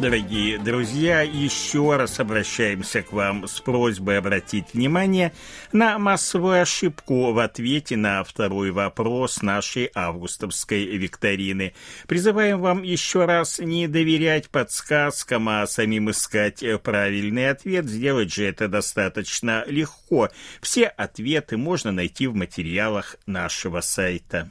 Дорогие друзья, еще раз обращаемся к вам с просьбой обратить внимание на массовую ошибку в ответе на второй вопрос нашей августовской викторины. Призываем вам еще раз не доверять подсказкам, а самим искать правильный ответ. Сделать же это достаточно легко. Все ответы можно найти в материалах нашего сайта.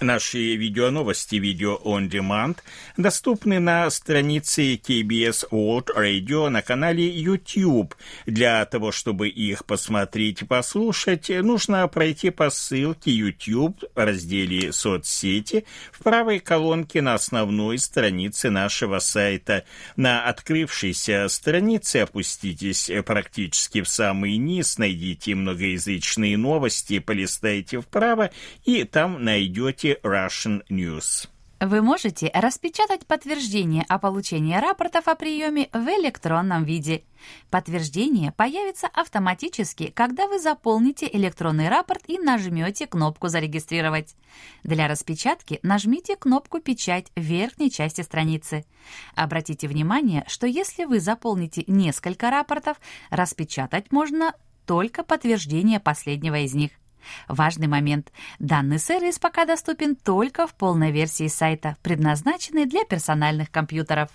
Наши видеоновости «Видео on Demand» доступны на странице KBS World Radio на канале YouTube. Для того, чтобы их посмотреть и послушать, нужно пройти по ссылке YouTube в разделе «Соцсети» в правой колонке на основной странице нашего сайта. На открывшейся странице опуститесь практически в самый низ, найдите многоязычные новости, полистайте вправо, и там найдете Russian News. Вы можете распечатать подтверждение о получении рапортов о приеме в электронном виде. Подтверждение появится автоматически, когда вы заполните электронный рапорт и нажмете кнопку «Зарегистрировать». Для распечатки нажмите кнопку «Печать» в верхней части страницы. Обратите внимание, что если вы заполните несколько рапортов, распечатать можно только подтверждение последнего из них. Важный момент. Данный сервис пока доступен только в полной версии сайта, предназначенной для персональных компьютеров.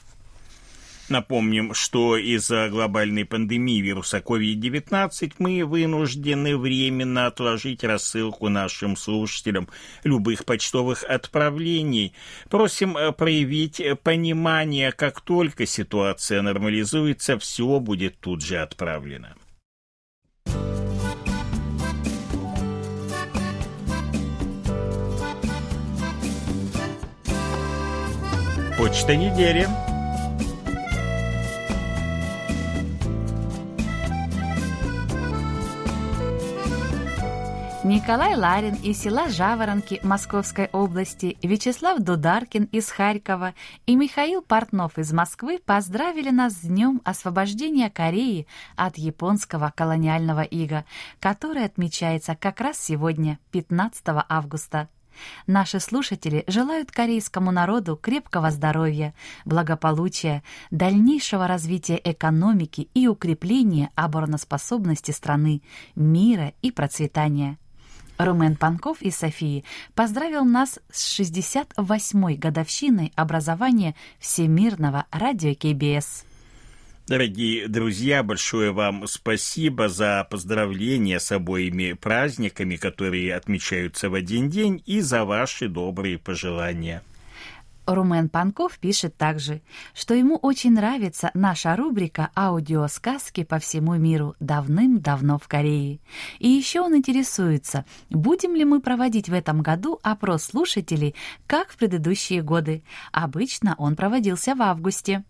Напомним, что из-за глобальной пандемии вируса COVID-19 мы вынуждены временно отложить рассылку нашим слушателям любых почтовых отправлений. Просим э, проявить понимание, как только ситуация нормализуется, все будет тут же отправлено. Почта недели. Николай Ларин из села Жаворонки Московской области, Вячеслав Дударкин из Харькова и Михаил Портнов из Москвы поздравили нас с Днем освобождения Кореи от японского колониального ига, который отмечается как раз сегодня, 15 августа. Наши слушатели желают корейскому народу крепкого здоровья, благополучия, дальнейшего развития экономики и укрепления обороноспособности страны, мира и процветания. Румен Панков из Софии поздравил нас с 68-й годовщиной образования Всемирного радио КБС. Дорогие друзья, большое вам спасибо за поздравления с обоими праздниками, которые отмечаются в один день, и за ваши добрые пожелания. Румен Панков пишет также, что ему очень нравится наша рубрика «Аудиосказки по всему миру давным-давно в Корее». И еще он интересуется, будем ли мы проводить в этом году опрос слушателей, как в предыдущие годы. Обычно он проводился в августе.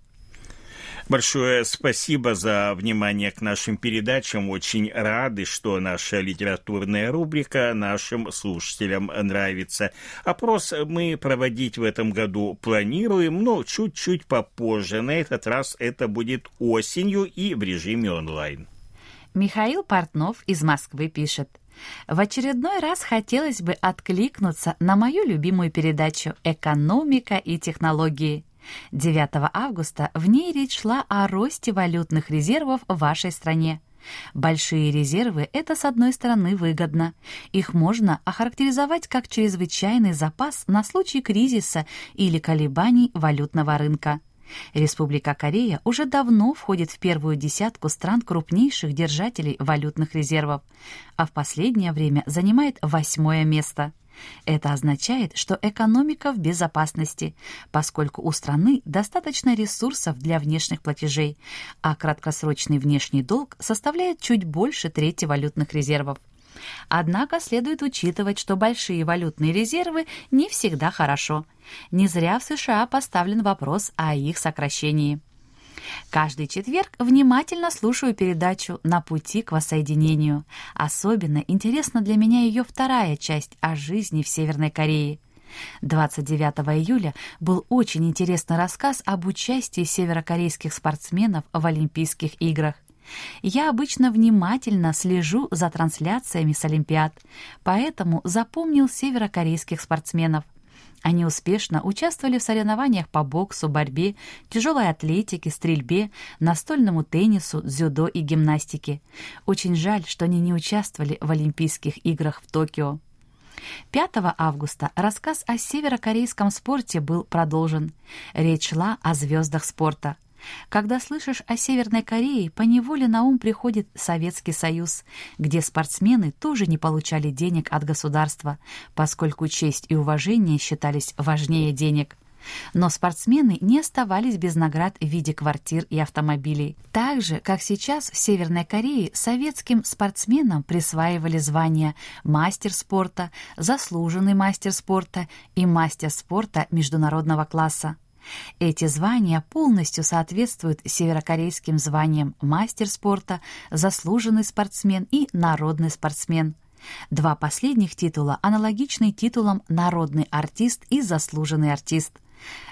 Большое спасибо за внимание к нашим передачам. Очень рады, что наша литературная рубрика нашим слушателям нравится. Опрос мы проводить в этом году планируем, но чуть-чуть попозже. На этот раз это будет осенью и в режиме онлайн. Михаил Портнов из Москвы пишет. В очередной раз хотелось бы откликнуться на мою любимую передачу «Экономика и технологии». 9 августа в ней речь шла о росте валютных резервов в вашей стране. Большие резервы – это, с одной стороны, выгодно. Их можно охарактеризовать как чрезвычайный запас на случай кризиса или колебаний валютного рынка. Республика Корея уже давно входит в первую десятку стран крупнейших держателей валютных резервов, а в последнее время занимает восьмое место. Это означает, что экономика в безопасности, поскольку у страны достаточно ресурсов для внешних платежей, а краткосрочный внешний долг составляет чуть больше трети валютных резервов. Однако следует учитывать, что большие валютные резервы не всегда хорошо. Не зря в США поставлен вопрос о их сокращении. Каждый четверг внимательно слушаю передачу «На пути к воссоединению». Особенно интересна для меня ее вторая часть о жизни в Северной Корее. 29 июля был очень интересный рассказ об участии северокорейских спортсменов в Олимпийских играх. Я обычно внимательно слежу за трансляциями с Олимпиад, поэтому запомнил северокорейских спортсменов. Они успешно участвовали в соревнованиях по боксу, борьбе, тяжелой атлетике, стрельбе, настольному теннису, дзюдо и гимнастике. Очень жаль, что они не участвовали в Олимпийских играх в Токио. 5 августа рассказ о северокорейском спорте был продолжен. Речь шла о звездах спорта – когда слышишь о Северной Корее, поневоле на ум приходит Советский Союз, где спортсмены тоже не получали денег от государства, поскольку честь и уважение считались важнее денег. Но спортсмены не оставались без наград в виде квартир и автомобилей. Так же, как сейчас в Северной Корее советским спортсменам присваивали звания мастер спорта, заслуженный мастер спорта и мастер спорта международного класса. Эти звания полностью соответствуют северокорейским званиям мастер спорта, заслуженный спортсмен и народный спортсмен. Два последних титула аналогичны титулам «народный артист» и «заслуженный артист».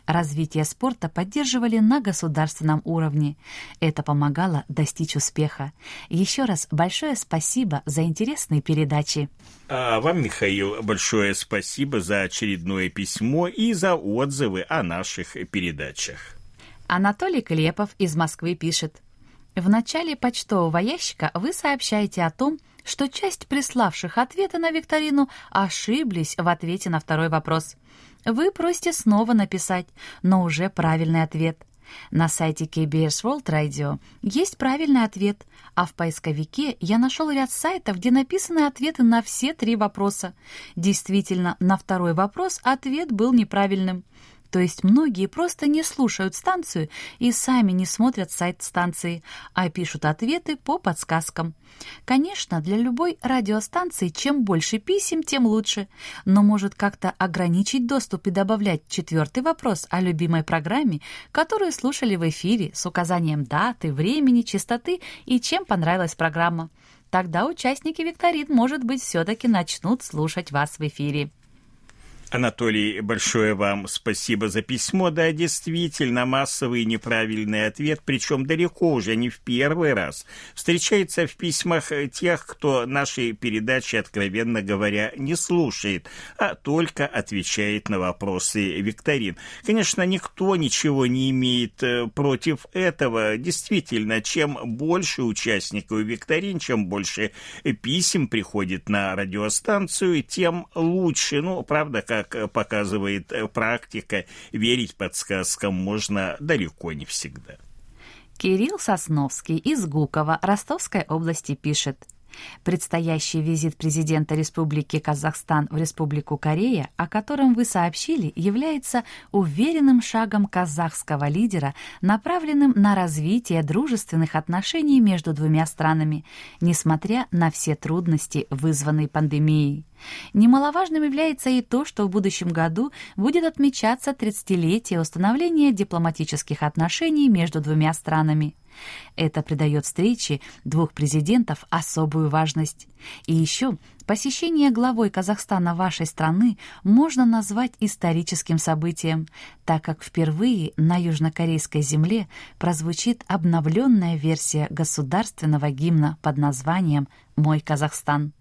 Развитие спорта поддерживали на государственном уровне. Это помогало достичь успеха. Еще раз большое спасибо за интересные передачи. А вам, Михаил, большое спасибо за очередное письмо и за отзывы о наших передачах. Анатолий Клепов из Москвы пишет. В начале почтового ящика вы сообщаете о том, что часть приславших ответы на викторину ошиблись в ответе на второй вопрос. Вы просите снова написать, но уже правильный ответ. На сайте KBS World Radio есть правильный ответ, а в поисковике я нашел ряд сайтов, где написаны ответы на все три вопроса. Действительно, на второй вопрос ответ был неправильным. То есть многие просто не слушают станцию и сами не смотрят сайт станции, а пишут ответы по подсказкам. Конечно, для любой радиостанции чем больше писем, тем лучше, но может как-то ограничить доступ и добавлять четвертый вопрос о любимой программе, которую слушали в эфире с указанием даты, времени, частоты и чем понравилась программа. Тогда участники викторин, может быть, все-таки начнут слушать вас в эфире. Анатолий, большое вам спасибо за письмо. Да, действительно, массовый неправильный ответ, причем далеко уже не в первый раз, встречается в письмах тех, кто наши передачи, откровенно говоря, не слушает, а только отвечает на вопросы викторин. Конечно, никто ничего не имеет э, против этого. Действительно, чем больше участников викторин, чем больше писем приходит на радиостанцию, тем лучше. Ну, правда, как как показывает практика, верить подсказкам можно далеко не всегда. Кирилл Сосновский из Гукова Ростовской области пишет – Предстоящий визит президента Республики Казахстан в Республику Корея, о котором вы сообщили, является уверенным шагом казахского лидера, направленным на развитие дружественных отношений между двумя странами, несмотря на все трудности, вызванные пандемией. Немаловажным является и то, что в будущем году будет отмечаться 30-летие установления дипломатических отношений между двумя странами. Это придает встрече двух президентов особую важность. И еще посещение главой Казахстана вашей страны можно назвать историческим событием, так как впервые на южнокорейской земле прозвучит обновленная версия государственного гимна под названием «Мой Казахстан».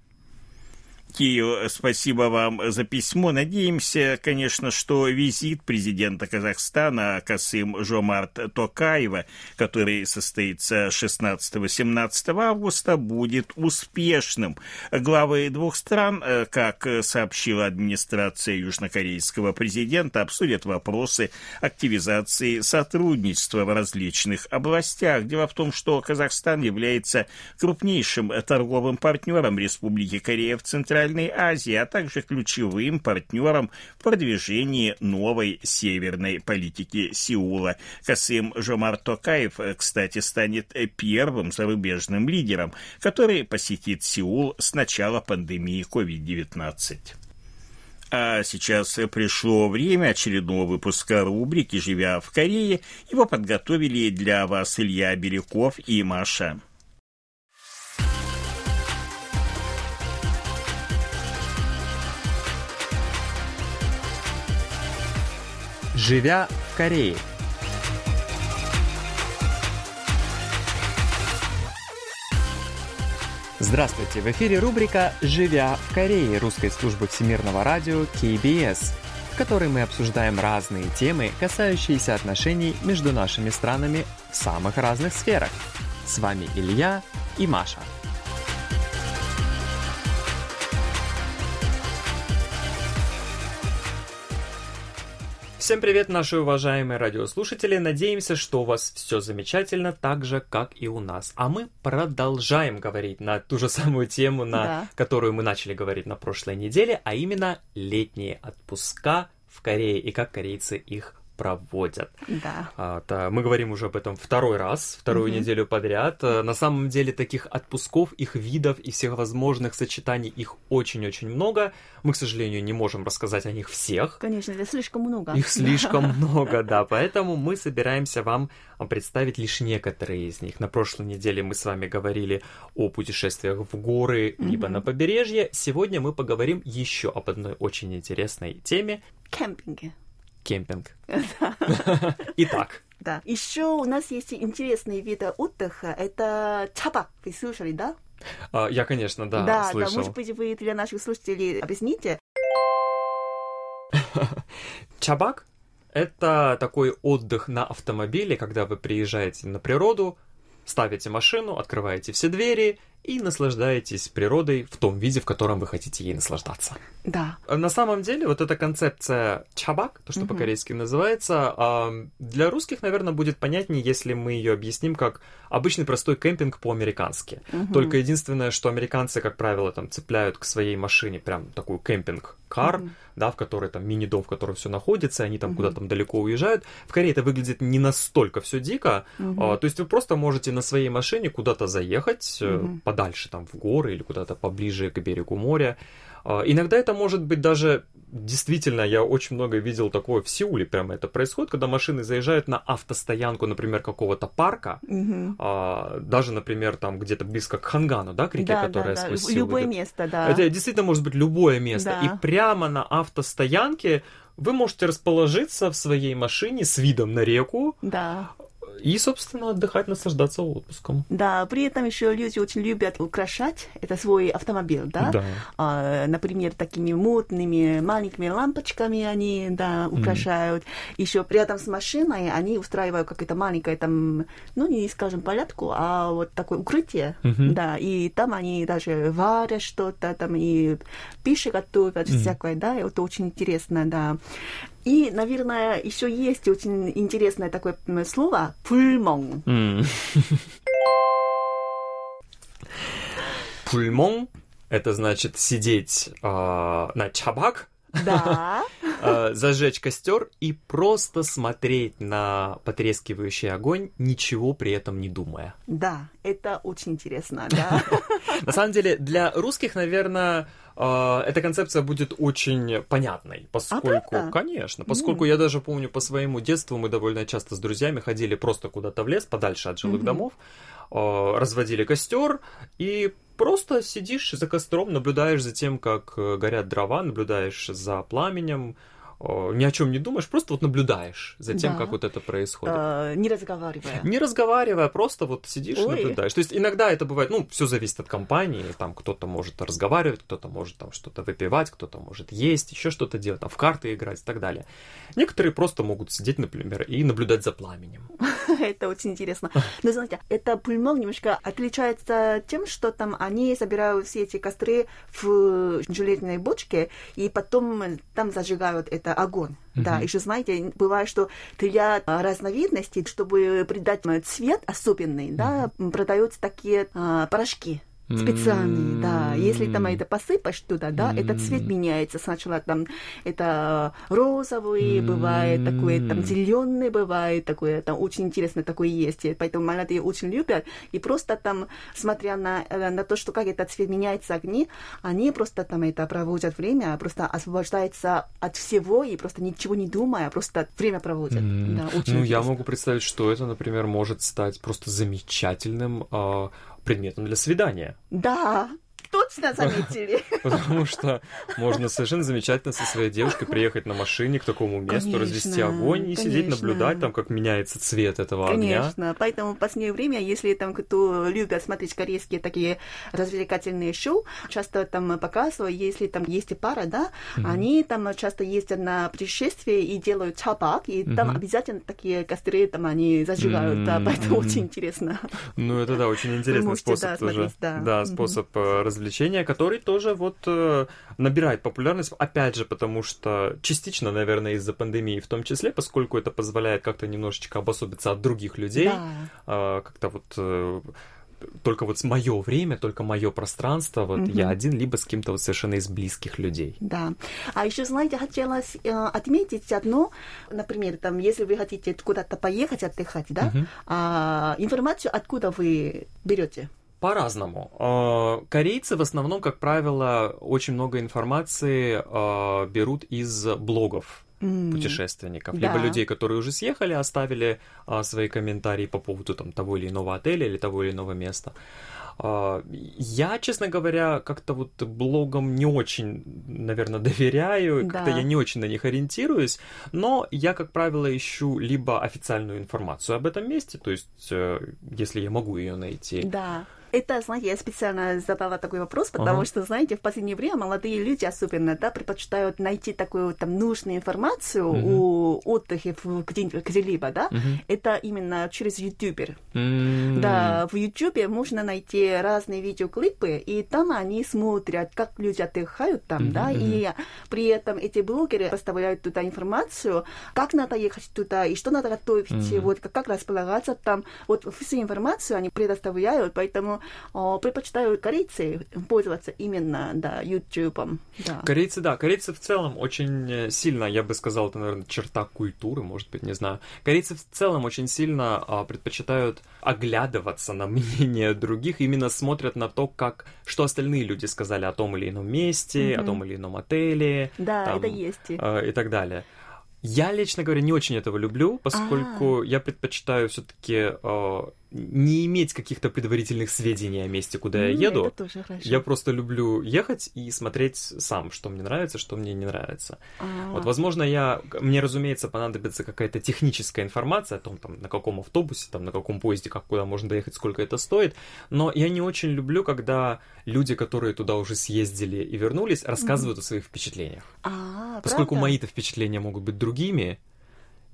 Киев, спасибо вам за письмо. Надеемся, конечно, что визит президента Казахстана Касым Жомарт Токаева, который состоится 16-17 августа, будет успешным. Главы двух стран, э, как сообщила администрация южнокорейского президента, обсудят вопросы активизации сотрудничества в различных областях. Дело в том, что Казахстан является крупнейшим торговым партнером Республики Корея в Центральной Центральной Азии, а также ключевым партнером в продвижении новой северной политики Сеула. Касым Жомар Токаев, кстати, станет первым зарубежным лидером, который посетит Сеул с начала пандемии COVID-19. А сейчас пришло время очередного выпуска рубрики «Живя в Корее». Его подготовили для вас Илья Беляков и Маша. Живя в Корее. Здравствуйте! В эфире рубрика «Живя в Корее» русской службы всемирного радио KBS, в которой мы обсуждаем разные темы, касающиеся отношений между нашими странами в самых разных сферах. С вами Илья и Маша. Всем привет, наши уважаемые радиослушатели. Надеемся, что у вас все замечательно, так же, как и у нас. А мы продолжаем говорить на ту же самую тему, на да. которую мы начали говорить на прошлой неделе, а именно летние отпуска в Корее и как корейцы их проводят. Да. А, то мы говорим уже об этом второй раз, вторую mm-hmm. неделю подряд. А, на самом деле таких отпусков, их видов и всех возможных сочетаний их очень-очень много. Мы, к сожалению, не можем рассказать о них всех. Конечно, это слишком много. Их слишком много, да. Поэтому мы собираемся вам представить лишь некоторые из них. На прошлой неделе мы с вами говорили о путешествиях в горы, mm-hmm. либо на побережье. Сегодня мы поговорим еще об одной очень интересной теме. Кемпинге кемпинг. Итак. Да. Еще у нас есть интересный вид отдыха. Это чабак. Вы слышали, да? А, я, конечно, да, да слышал. Да, может быть, вы для наших слушателей объясните? Чабак – это такой отдых на автомобиле, когда вы приезжаете на природу, ставите машину, открываете все двери и наслаждаетесь природой в том виде, в котором вы хотите ей наслаждаться. Да. На самом деле, вот эта концепция чабак, то, что угу. по-корейски называется, для русских, наверное, будет понятнее, если мы ее объясним как обычный простой кемпинг по-американски. Угу. Только единственное, что американцы, как правило, там цепляют к своей машине прям такую кемпинг-кар, угу. да, в которой там мини-дом, в котором все находится, они там угу. куда-то там далеко уезжают. В Корее это выглядит не настолько все дико, угу. а, то есть вы просто можете на своей машине куда-то заехать, угу подальше, там, в горы или куда-то поближе к берегу моря. А, иногда это может быть даже действительно, я очень много видел такое в Сеуле, прямо это происходит, когда машины заезжают на автостоянку, например, какого-то парка, угу. а, даже, например, там где-то близко к Хангану, да, к реке, да, которая да, да. сквозь Любое идет. место, да. Это действительно может быть любое место. Да. И прямо на автостоянке вы можете расположиться в своей машине с видом на реку. Да и, собственно, отдыхать, наслаждаться отпуском. Да, при этом еще люди очень любят украшать это свой автомобиль, да? Да. А, например, такими модными маленькими лампочками они, да, украшают. Mm. Еще рядом с машиной они устраивают какое-то маленькое там, ну, не скажем, порядку, а вот такое укрытие, mm-hmm. да, и там они даже варят что-то, там и пищу готовят, mm. всякое, да, и это очень интересно, да. И, наверное, еще есть очень интересное такое слово «пульмон». Пульмон – это значит сидеть э, на чабак, да. Э, зажечь костер и просто смотреть на потрескивающий огонь, ничего при этом не думая. Да, это очень интересно, да. На самом деле, для русских, наверное, э, эта концепция будет очень понятной, поскольку, а конечно, поскольку mm. я даже помню по своему детству мы довольно часто с друзьями ходили просто куда-то в лес, подальше от жилых mm-hmm. домов, э, разводили костер и просто сидишь за костром, наблюдаешь за тем, как э, горят дрова, наблюдаешь за пламенем, ни о чем не думаешь, просто вот наблюдаешь за тем, да. как вот это происходит. А, не разговаривая. Не разговаривая, просто вот сидишь и наблюдаешь. То есть иногда это бывает, ну, все зависит от компании, там кто-то может разговаривать, кто-то может там что-то выпивать, кто-то может есть, еще что-то делать, там в карты играть и так далее. Некоторые просто могут сидеть, например, и наблюдать за пламенем. Это очень интересно. Но знаете, это пульмон немножко отличается тем, что там они собирают все эти костры в железной бочке, и потом там зажигают это огонь. Mm-hmm. Да, еще знаете, бывает, что для разновидностей, чтобы придать цвет особенный, mm-hmm. да, продаются такие а, порошки специальные, mm-hmm. да. Если там это посыпать туда, да, mm-hmm. этот цвет меняется. Сначала там это розовый, mm-hmm. бывает такой, там зеленый бывает такой, там очень интересно такое есть. Поэтому молодые очень любят. И просто там, смотря на, э, на то, что как этот цвет меняется огни, они просто там это проводят время, просто освобождаются от всего и просто ничего не думая, просто время проводят. Mm-hmm. Да, очень ну, интересно. я могу представить, что это, например, может стать просто замечательным э, предметом для свидания. Да, точно заметили. Потому что можно совершенно замечательно со своей девушкой приехать на машине к такому месту, конечно, развести огонь и конечно. сидеть, наблюдать там, как меняется цвет этого конечно. огня. Конечно. Поэтому в последнее время, если там кто любит смотреть корейские такие развлекательные шоу, часто там показывают, если там есть пара, да, mm-hmm. они там часто ездят на путешествие и делают чапак, и mm-hmm. там обязательно такие костры там они зажигают, mm-hmm. да, поэтому mm-hmm. очень интересно. Ну, это да, очень интересный способ да, тоже. Смотреть, да, да mm-hmm. способ развлечения развлечения, который тоже вот э, набирает популярность, опять же, потому что частично, наверное, из-за пандемии в том числе, поскольку это позволяет как-то немножечко обособиться от других людей, да. э, как-то вот... Э, только вот мое время, только мое пространство, вот угу. я один, либо с кем-то вот совершенно из близких людей. Да. А еще, знаете, хотелось э, отметить одно, например, там, если вы хотите куда-то поехать отдыхать, да, угу. а, информацию откуда вы берете? По-разному. А, корейцы в основном, как правило, очень много информации а, берут из блогов mm. путешественников, да. либо людей, которые уже съехали, оставили а, свои комментарии по поводу там, того или иного отеля или того или иного места. Я, честно говоря, как-то вот блогам не очень, наверное, доверяю, да. как-то я не очень на них ориентируюсь, но я, как правило, ищу либо официальную информацию об этом месте, то есть, э, если я могу ее найти. Да это, знаете, я специально задала такой вопрос, потому ага. что, знаете, в последнее время молодые люди особенно, да, предпочитают найти такую там нужную информацию угу. о отдыхе где-либо, да, угу. это именно через ютубер. Mm. Да, в ютубе можно найти разные видеоклипы, и там они смотрят, как люди отдыхают там, mm-hmm. да, и при этом эти блогеры поставляют туда информацию, как надо ехать туда, и что надо готовить, mm-hmm. вот как, как располагаться там, вот всю информацию они предоставляют, поэтому о, предпочитают корейцы пользоваться именно, да, YouTube. Да. Корейцы, да, корейцы в целом очень э, сильно, я бы сказал, это, наверное, черта культуры, может быть, не знаю. Корейцы в целом очень сильно а, предпочитают оглядываться на мнение других, именно смотрят на то, как, что остальные люди сказали о том или ином месте, mm-hmm. о том или ином отеле. Да, там, это есть. Э, и так далее. Я, лично говоря, не очень этого люблю, поскольку А-а-а. я предпочитаю все-таки э, не иметь каких-то предварительных сведений о месте, куда я еду. Это тоже хорошо. Я просто люблю ехать и смотреть сам, что мне нравится, что мне не нравится. А-а-а. Вот, возможно, я, мне, разумеется, понадобится какая-то техническая информация о том, там, на каком автобусе, там, на каком поезде, как куда можно доехать, сколько это стоит. Но я не очень люблю, когда люди, которые туда уже съездили и вернулись, рассказывают mm-hmm. о своих впечатлениях. А, Поскольку мои-то впечатления могут быть другими,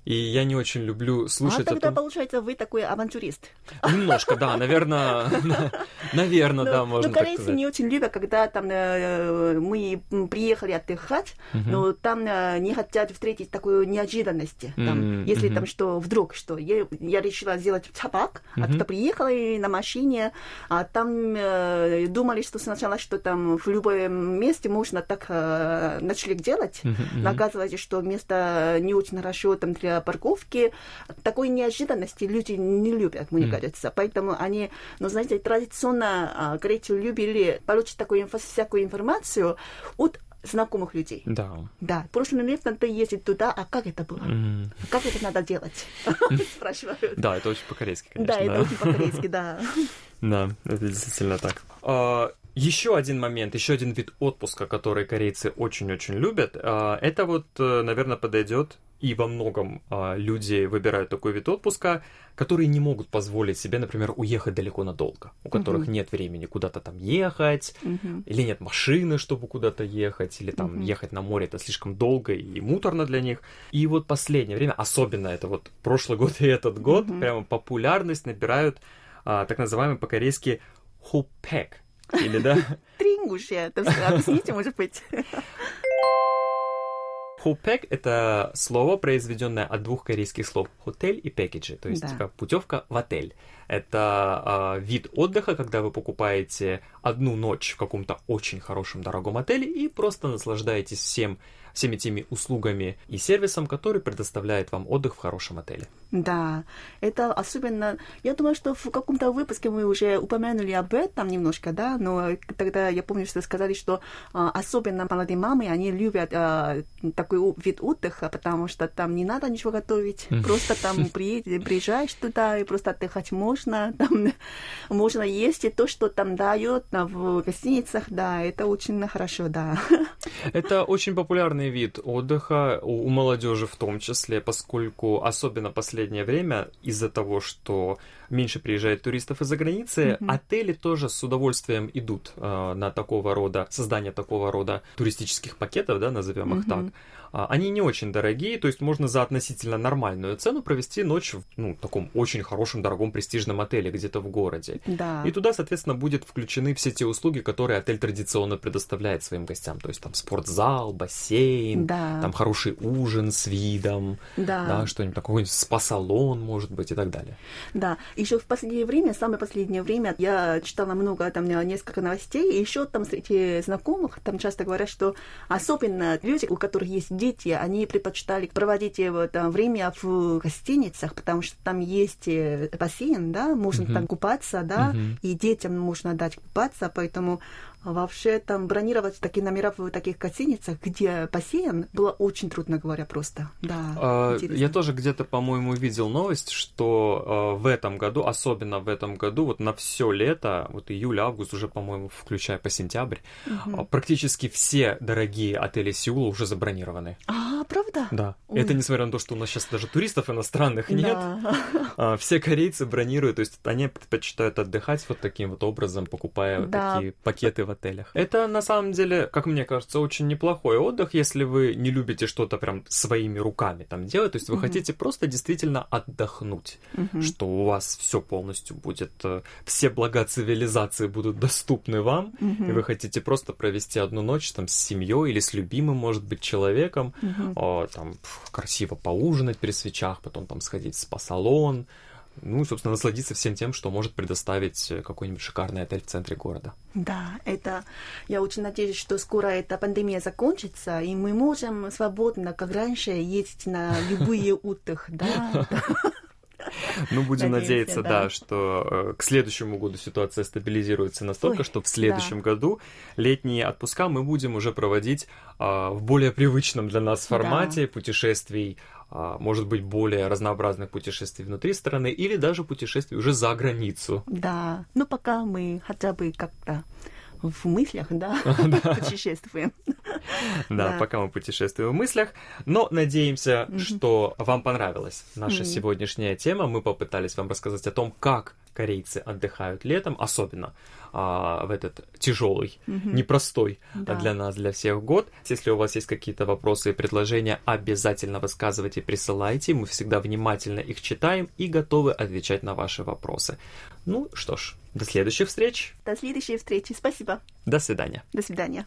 и я не очень люблю слушать а тогда, том... получается, вы такой авантюрист. Немножко, да, наверное, наверное, да, можно Ну, корейцы не очень любят, когда там э, мы приехали отдыхать, но там э, не хотят встретить такую неожиданность. Если там что, вдруг что, я решила сделать чабак, а туда приехала на машине, а там э, думали, что сначала, что там в любом месте можно так начали делать, но оказывается, что место не очень хорошо там для парковки. Такой неожиданности люди не любят, мне mm. кажется. Поэтому они, ну, знаете, традиционно а, корейцы любили получить такую всякую информацию от знакомых людей. Да. Да. Прошлый лет надо ездить туда, а как это было? Mm. Как это надо делать? Спрашивают. Да, это очень по-корейски, конечно. Да, это очень по-корейски, да. Да, это действительно так. А, Еще один момент, еще один вид отпуска, который корейцы очень-очень любят, а, это вот, э, наверное, подойдет и во многом а, люди выбирают такой вид отпуска, которые не могут позволить себе, например, уехать далеко надолго, у которых uh-huh. нет времени куда-то там ехать, uh-huh. или нет машины, чтобы куда-то ехать, или там uh-huh. ехать на море это слишком долго и муторно для них. И вот последнее время, особенно это вот прошлый год и этот год, uh-huh. прямо популярность набирают а, так называемый по-корейски хупек. Или да? Трингушья. Объясните, может быть. Хопек — это слово, произведенное от двух корейских слов «хотель» и «пэкэджи», то есть да. как путевка в отель. Это э, вид отдыха, когда вы покупаете одну ночь в каком-то очень хорошем дорогом отеле и просто наслаждаетесь всем всеми теми услугами и сервисом, который предоставляет вам отдых в хорошем отеле. Да, это особенно... Я думаю, что в каком-то выпуске мы уже упомянули об этом немножко, да, но тогда я помню, что сказали, что а, особенно молодые мамы, они любят а, такой вид отдыха, потому что там не надо ничего готовить, просто там приезжаешь туда и просто отдыхать можно, там можно есть и то, что там дают в гостиницах, да, это очень хорошо, да. Это очень популярный вид отдыха у молодежи в том числе, поскольку особенно последнее время из-за того, что меньше приезжает туристов из-за границы, mm-hmm. отели тоже с удовольствием идут э, на такого рода, создание такого рода туристических пакетов, да, назовем mm-hmm. их так. А, они не очень дорогие, то есть можно за относительно нормальную цену провести ночь в ну, таком очень хорошем, дорогом, престижном отеле где-то в городе. Да. И туда, соответственно, будет включены все те услуги, которые отель традиционно предоставляет своим гостям. То есть там спортзал, бассейн, да. там хороший ужин с видом, да. Да, что-нибудь такое, спа-салон, может быть, и так далее. Да, еще в последнее время, самое последнее время, я читала много, там, несколько новостей, и еще там среди знакомых, там часто говорят, что особенно люди, у которых есть дети, они предпочитали проводить вот, время в гостиницах, потому что там есть э, бассейн, да, можно uh-huh. там купаться, да, uh-huh. и детям можно дать купаться, поэтому Вообще там бронировать такие номера в таких гостиницах, где бассейн, было очень трудно, говоря просто. Да, а, я тоже где-то, по-моему, видел новость, что а, в этом году, особенно в этом году, вот на все лето, вот июль, август, уже, по-моему, включая по сентябрь, угу. практически все дорогие отели Сеула уже забронированы. А, правда? Да. Ой. Это несмотря на то, что у нас сейчас даже туристов иностранных нет. Да. Все корейцы бронируют, то есть они предпочитают отдыхать вот таким вот образом, покупая да. такие пакеты в отелях. Это на самом деле, как мне кажется, очень неплохой отдых, если вы не любите что-то прям своими руками там делать, то есть вы mm-hmm. хотите просто действительно отдохнуть, mm-hmm. что у вас все полностью будет, э, все блага цивилизации будут доступны вам, mm-hmm. и вы хотите просто провести одну ночь там с семьей или с любимым, может быть, человеком, mm-hmm. о, там красиво поужинать при свечах, потом там сходить в спа-салон, ну, собственно, насладиться всем тем, что может предоставить э, какой-нибудь шикарный отель в центре города. Да, это... Я очень надеюсь, что скоро эта пандемия закончится, и мы можем свободно, как раньше, ездить на любые отдых, да. Ну, будем надеяться, надеяться да. да, что э, к следующему году ситуация стабилизируется настолько, Ой, что в следующем да. году летние отпуска мы будем уже проводить э, в более привычном для нас формате да. путешествий а, может быть, более разнообразных путешествий внутри страны или даже путешествий уже за границу. Да, ну пока мы хотя бы как-то в мыслях, да, путешествуем. Да, пока мы путешествуем в мыслях, но надеемся, что вам понравилась наша сегодняшняя тема. Мы попытались вам рассказать о том, как корейцы отдыхают летом, особенно а, в этот тяжелый, угу. непростой да. для нас, для всех год. Если у вас есть какие-то вопросы и предложения, обязательно высказывайте, присылайте. Мы всегда внимательно их читаем и готовы отвечать на ваши вопросы. Ну что ж, до следующих встреч. До следующей встречи. Спасибо. До свидания. До свидания.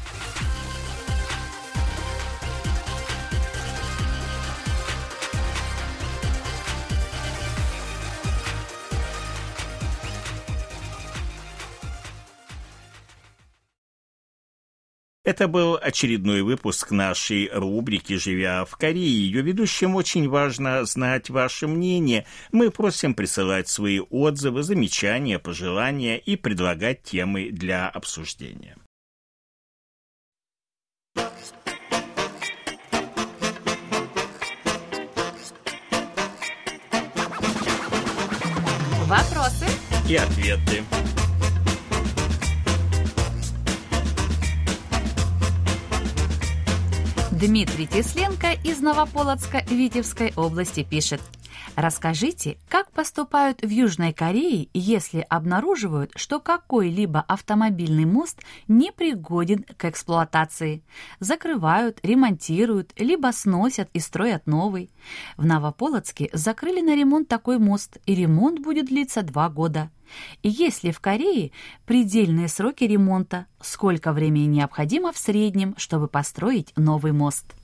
Это был очередной выпуск нашей рубрики «Живя в Корее». Ее ведущим очень важно знать ваше мнение. Мы просим присылать свои отзывы, замечания, пожелания и предлагать темы для обсуждения. Вопросы и ответы. Дмитрий Тесленко из Новополоцка Витебской области пишет. Расскажите, как поступают в Южной Корее, если обнаруживают, что какой-либо автомобильный мост не пригоден к эксплуатации. Закрывают, ремонтируют, либо сносят и строят новый. В Новополоцке закрыли на ремонт такой мост, и ремонт будет длиться два года. И если в Корее предельные сроки ремонта, сколько времени необходимо в среднем, чтобы построить новый мост?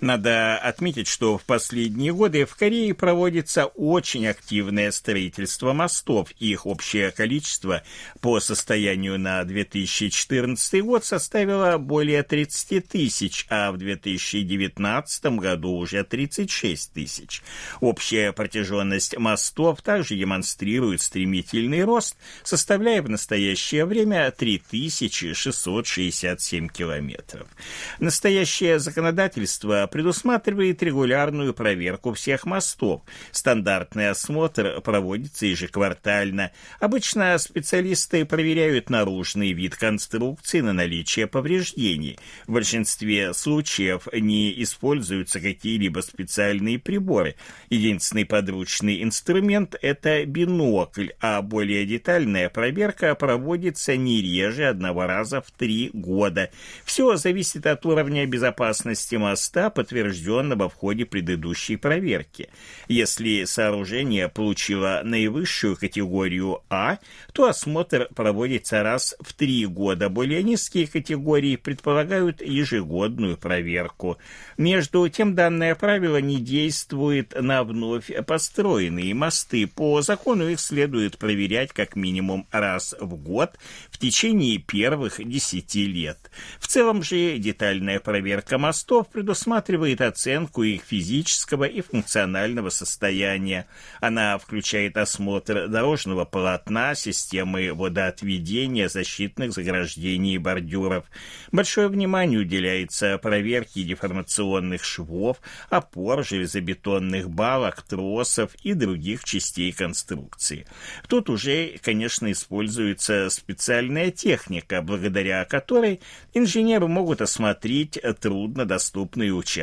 Надо отметить, что в последние годы в Корее проводится очень активное строительство мостов. Их общее количество по состоянию на 2014 год составило более 30 тысяч, а в 2019 году уже 36 тысяч. Общая протяженность мостов также демонстрирует стремительный рост, составляя в настоящее время 3667 километров. Настоящее законодательство предусматривает регулярную проверку всех мостов. Стандартный осмотр проводится ежеквартально. Обычно специалисты проверяют наружный вид конструкции на наличие повреждений. В большинстве случаев не используются какие-либо специальные приборы. Единственный подручный инструмент – это бинокль, а более детальная проверка проводится не реже одного раза в три года. Все зависит от уровня безопасности моста, подтвержденного в ходе предыдущей проверки. Если сооружение получило наивысшую категорию А, то осмотр проводится раз в три года. Более низкие категории предполагают ежегодную проверку. Между тем, данное правило не действует на вновь построенные мосты. По закону их следует проверять как минимум раз в год в течение первых десяти лет. В целом же детальная проверка мостов предусматривает оценку их физического и функционального состояния. Она включает осмотр дорожного полотна, системы водоотведения, защитных заграждений и бордюров. Большое внимание уделяется проверке деформационных швов, опор, железобетонных балок, тросов и других частей конструкции. Тут уже, конечно, используется специальная техника, благодаря которой инженеры могут осмотреть труднодоступные участки.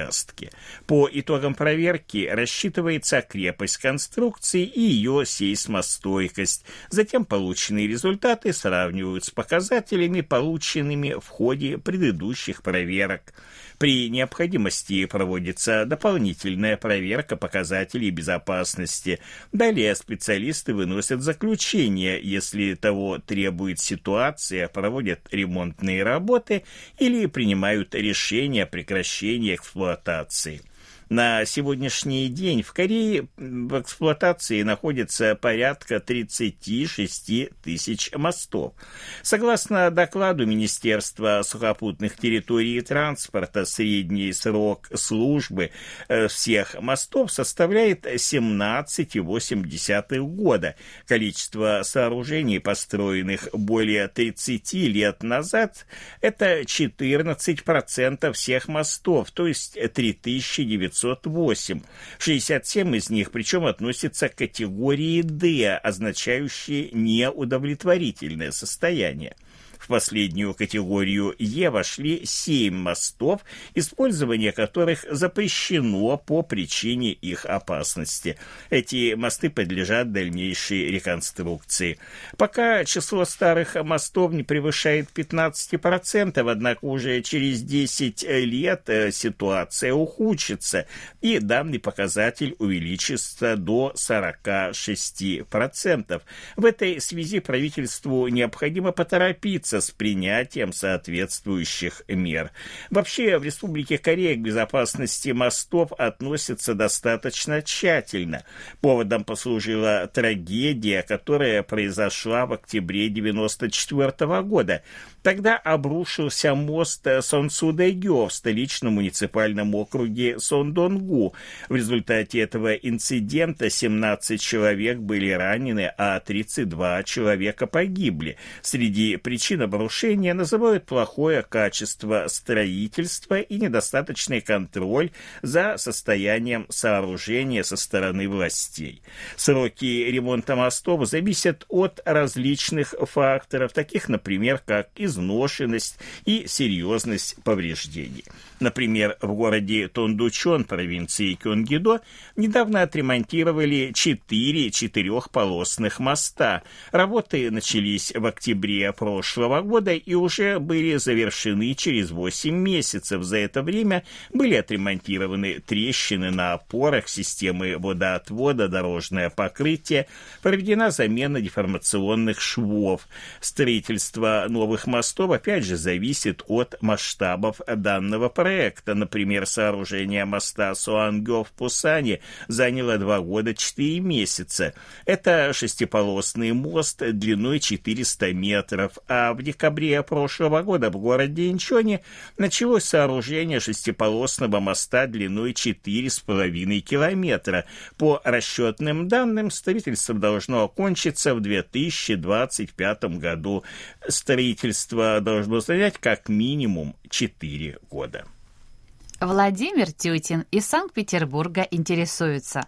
По итогам проверки рассчитывается крепость конструкции и ее сейсмостойкость. Затем полученные результаты сравнивают с показателями, полученными в ходе предыдущих проверок. При необходимости проводится дополнительная проверка показателей безопасности. Далее специалисты выносят заключение, если того требует ситуация, проводят ремонтные работы или принимают решение о прекращении эксплуатации. Let that scene. На сегодняшний день в Корее в эксплуатации находится порядка 36 тысяч мостов. Согласно докладу Министерства сухопутных территорий и транспорта, средний срок службы э, всех мостов составляет 17,8 года. Количество сооружений, построенных более 30 лет назад, это 14% всех мостов, то есть 3900 508. 67 из них, причем, относятся к категории D, означающей неудовлетворительное состояние. В последнюю категорию Е вошли семь мостов, использование которых запрещено по причине их опасности. Эти мосты подлежат дальнейшей реконструкции. Пока число старых мостов не превышает 15%, однако уже через 10 лет э, ситуация ухудшится, и данный показатель увеличится до 46%. В этой связи правительству необходимо поторопиться торопиться с принятием соответствующих мер. Вообще, в Республике Корея к безопасности мостов относятся достаточно тщательно. Поводом послужила трагедия, которая произошла в октябре 1994 года. Тогда обрушился мост Сонсудэгё в столичном муниципальном округе Сондонгу. В результате этого инцидента 17 человек были ранены, а 32 человека погибли. Среди причин обрушения называют плохое качество строительства и недостаточный контроль за состоянием сооружения со стороны властей. Сроки ремонта мостов зависят от различных факторов, таких, например, как из изношенность и серьезность повреждений. Например, в городе Тондучон провинции Кёнгидо недавно отремонтировали четыре четырехполосных моста. Работы начались в октябре прошлого года и уже были завершены через 8 месяцев. За это время были отремонтированы трещины на опорах системы водоотвода, дорожное покрытие, проведена замена деформационных швов. Строительство новых мостов опять же зависит от масштабов данного проекта, например, сооружение моста Суангё в Пусане, заняло два года четыре месяца. Это шестиполосный мост длиной 400 метров, а в декабре прошлого года в городе Инчоне началось сооружение шестиполосного моста длиной 4,5 километра. По расчетным данным, строительство должно окончиться в 2025 году. Строительство должно занять как минимум 4 года. Владимир Тютин из Санкт-Петербурга интересуется,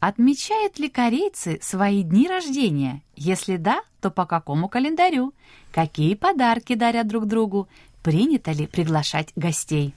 отмечают ли корейцы свои дни рождения? Если да, то по какому календарю? Какие подарки дарят друг другу? Принято ли приглашать гостей?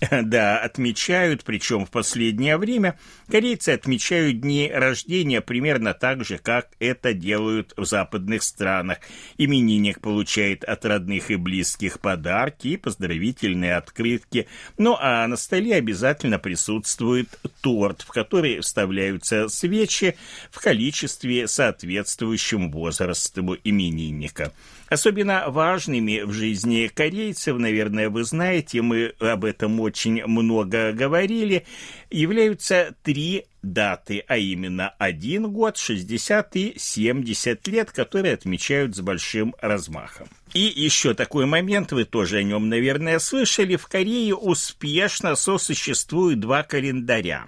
Да, отмечают, причем в последнее время корейцы отмечают дни рождения примерно так же, как это делают в западных странах. Именинник получает от родных и близких подарки и поздравительные открытки. Ну а на столе обязательно присутствует торт, в который вставляются свечи в количестве соответствующем возрасту именинника. Особенно важными в жизни корейцев, наверное, вы знаете, мы об этом очень много говорили, являются три даты, а именно один год, 60 и 70 лет, которые отмечают с большим размахом. И еще такой момент, вы тоже о нем, наверное, слышали, в Корее успешно сосуществуют два календаря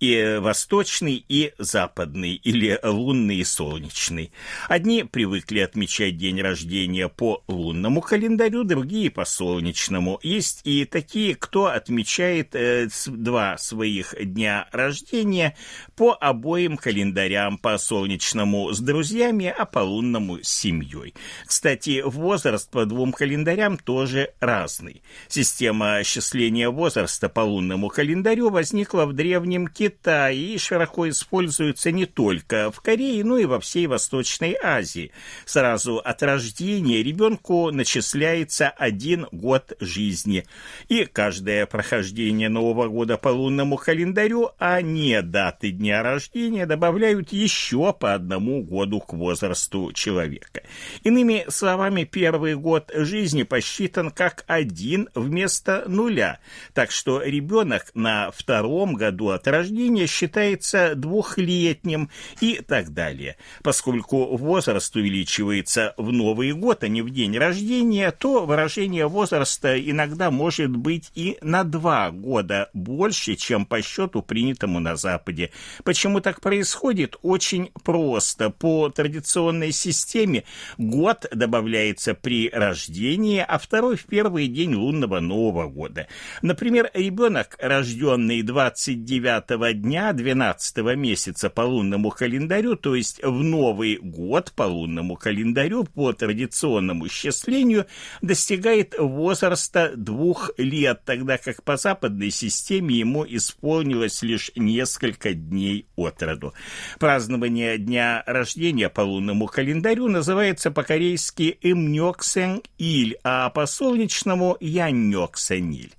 и восточный, и западный, или лунный и солнечный. Одни привыкли отмечать день рождения по лунному календарю, другие по солнечному. Есть и такие, кто отмечает э, два своих дня рождения по обоим календарям, по солнечному с друзьями, а по лунному с семьей. Кстати, возраст по двум календарям тоже разный. Система осчисления возраста по лунному календарю возникла в Древнем Китае Китае и широко используется не только в Корее, но и во всей Восточной Азии. Сразу от рождения ребенку начисляется один год жизни, и каждое прохождение Нового года по лунному календарю, а не даты дня рождения, добавляют еще по одному году к возрасту человека. Иными словами, первый год жизни посчитан как один вместо нуля, так что ребенок на втором году от рождения рождения считается двухлетним и так далее. Поскольку возраст увеличивается в Новый год, а не в день рождения, то выражение возраста иногда может быть и на два года больше, чем по счету принятому на Западе. Почему так происходит? Очень просто. По традиционной системе год добавляется при рождении, а второй в первый день лунного Нового года. Например, ребенок, рожденный 29 дня 12 месяца по лунному календарю, то есть в Новый год по лунному календарю по традиционному счислению достигает возраста двух лет, тогда как по западной системе ему исполнилось лишь несколько дней от роду. Празднование дня рождения по лунному календарю называется по-корейски Имнёксен-Иль, а по солнечному Яннёксен-Иль.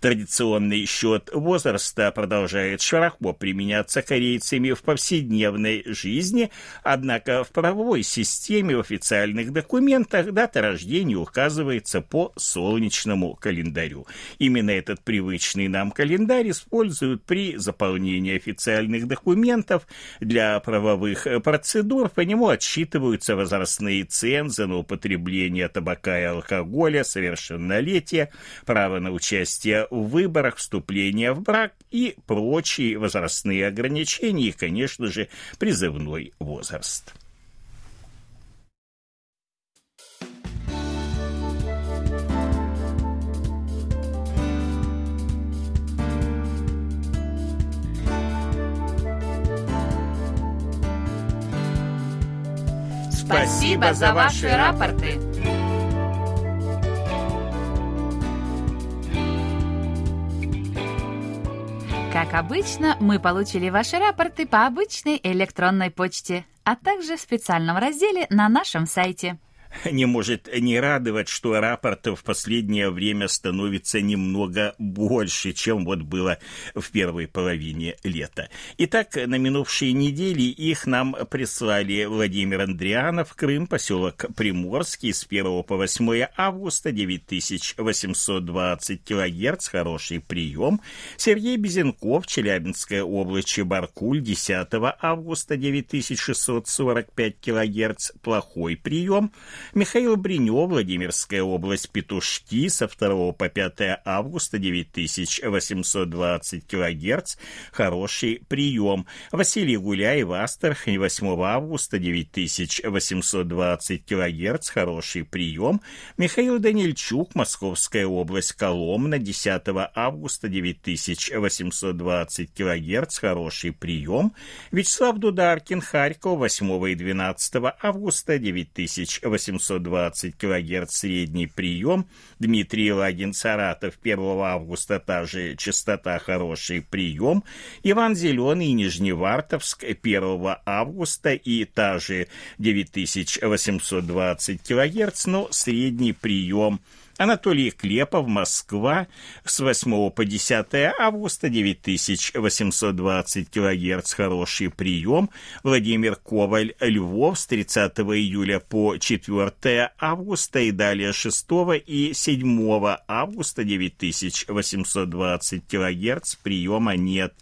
Традиционный счет возраста продолжает широко применяться корейцами в повседневной жизни, однако в правовой системе в официальных документах дата рождения указывается по солнечному календарю. Именно этот привычный нам календарь используют при заполнении официальных документов для правовых процедур. По нему отсчитываются возрастные цензы на употребление табака и алкоголя, совершеннолетие, право на участие в выборах, вступление в брак и прочие возрастные ограничения и, конечно же, призывной возраст. Спасибо за ваши рапорты. Как обычно, мы получили ваши рапорты по обычной электронной почте, а также в специальном разделе на нашем сайте не может не радовать, что рапортов в последнее время становится немного больше, чем вот было в первой половине лета. Итак, на минувшей неделе их нам прислали Владимир Андрианов, Крым, поселок Приморский с 1 по 8 августа 9820 килогерц, хороший прием. Сергей Безенков, Челябинская область, Чебаркуль, 10 августа 9645 килогерц, плохой прием. Михаил Бринев, Владимирская область, Петушки, со 2 по 5 августа 9820 килогерц, хороший прием. Василий Гуляев, Астрахань, 8 августа 9820 килогерц, хороший прием. Михаил Данильчук, Московская область, Коломна, 10 августа 9820 килогерц, хороший прием. Вячеслав Дударкин, Харьков, 8 и 12 августа 9820 720 кГц средний прием. Дмитрий Лагин, Саратов, 1 августа та же частота хороший прием. Иван Зеленый, Нижневартовск, 1 августа и та же 9820 кГц, но средний прием Анатолий Клепов, Москва, с 8 по 10 августа 9820 кГц, хороший прием. Владимир Коваль, Львов, с 30 июля по 4 августа и далее 6 и 7 августа 9820 кГц, приема нет.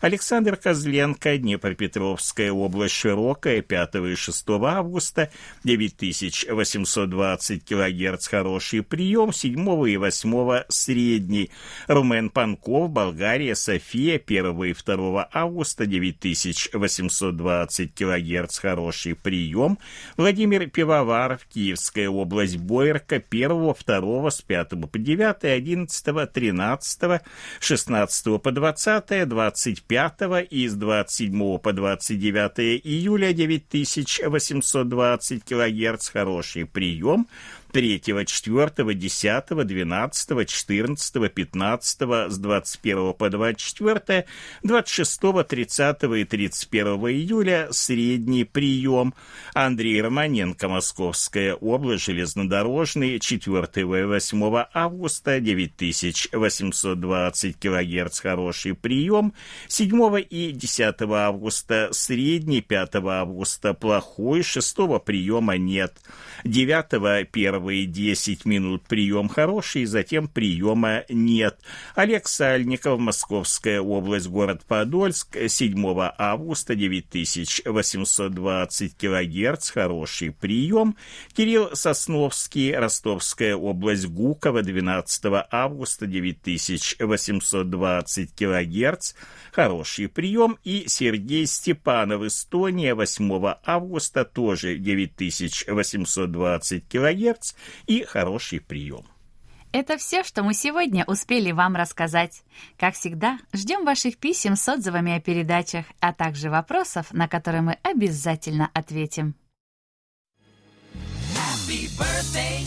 Александр Козленко, Днепропетровская область Широкая, 5 и 6 августа, 9820 кГц хороший прием, 7 и 8 средний. Румен Панков, Болгария, София, 1 и 2 августа, 9820 кГц хороший прием. Владимир Пивоваров, Киевская область Бойерка, 1, 2, с 5 по 9, 11, 13, 16 по 20, 25, 25 и с 27 по 29 июля 9820 кГц хороший прием, 3, 4, 10, 12, 14, 15, с 21 по 24, 26, 30 и 31 июля средний прием. Андрей Романенко, Московская область, железнодорожный, 4 и 8 августа, 9820 кГц хороший прием, 7 и 10 августа средний, 5 августа плохой, 6 приема нет, 9 1 первые 10 минут прием хороший, затем приема нет. Олег Сальников, Московская область, город Подольск, 7 августа 9820 килогерц, хороший прием. Кирилл Сосновский, Ростовская область, Гуково, 12 августа 9820 килогерц, хороший прием. И Сергей Степанов, Эстония, 8 августа, тоже 9820 килогерц, и хороший прием. Это все, что мы сегодня успели вам рассказать. Как всегда, ждем ваших писем с отзывами о передачах, а также вопросов, на которые мы обязательно ответим. Happy birthday.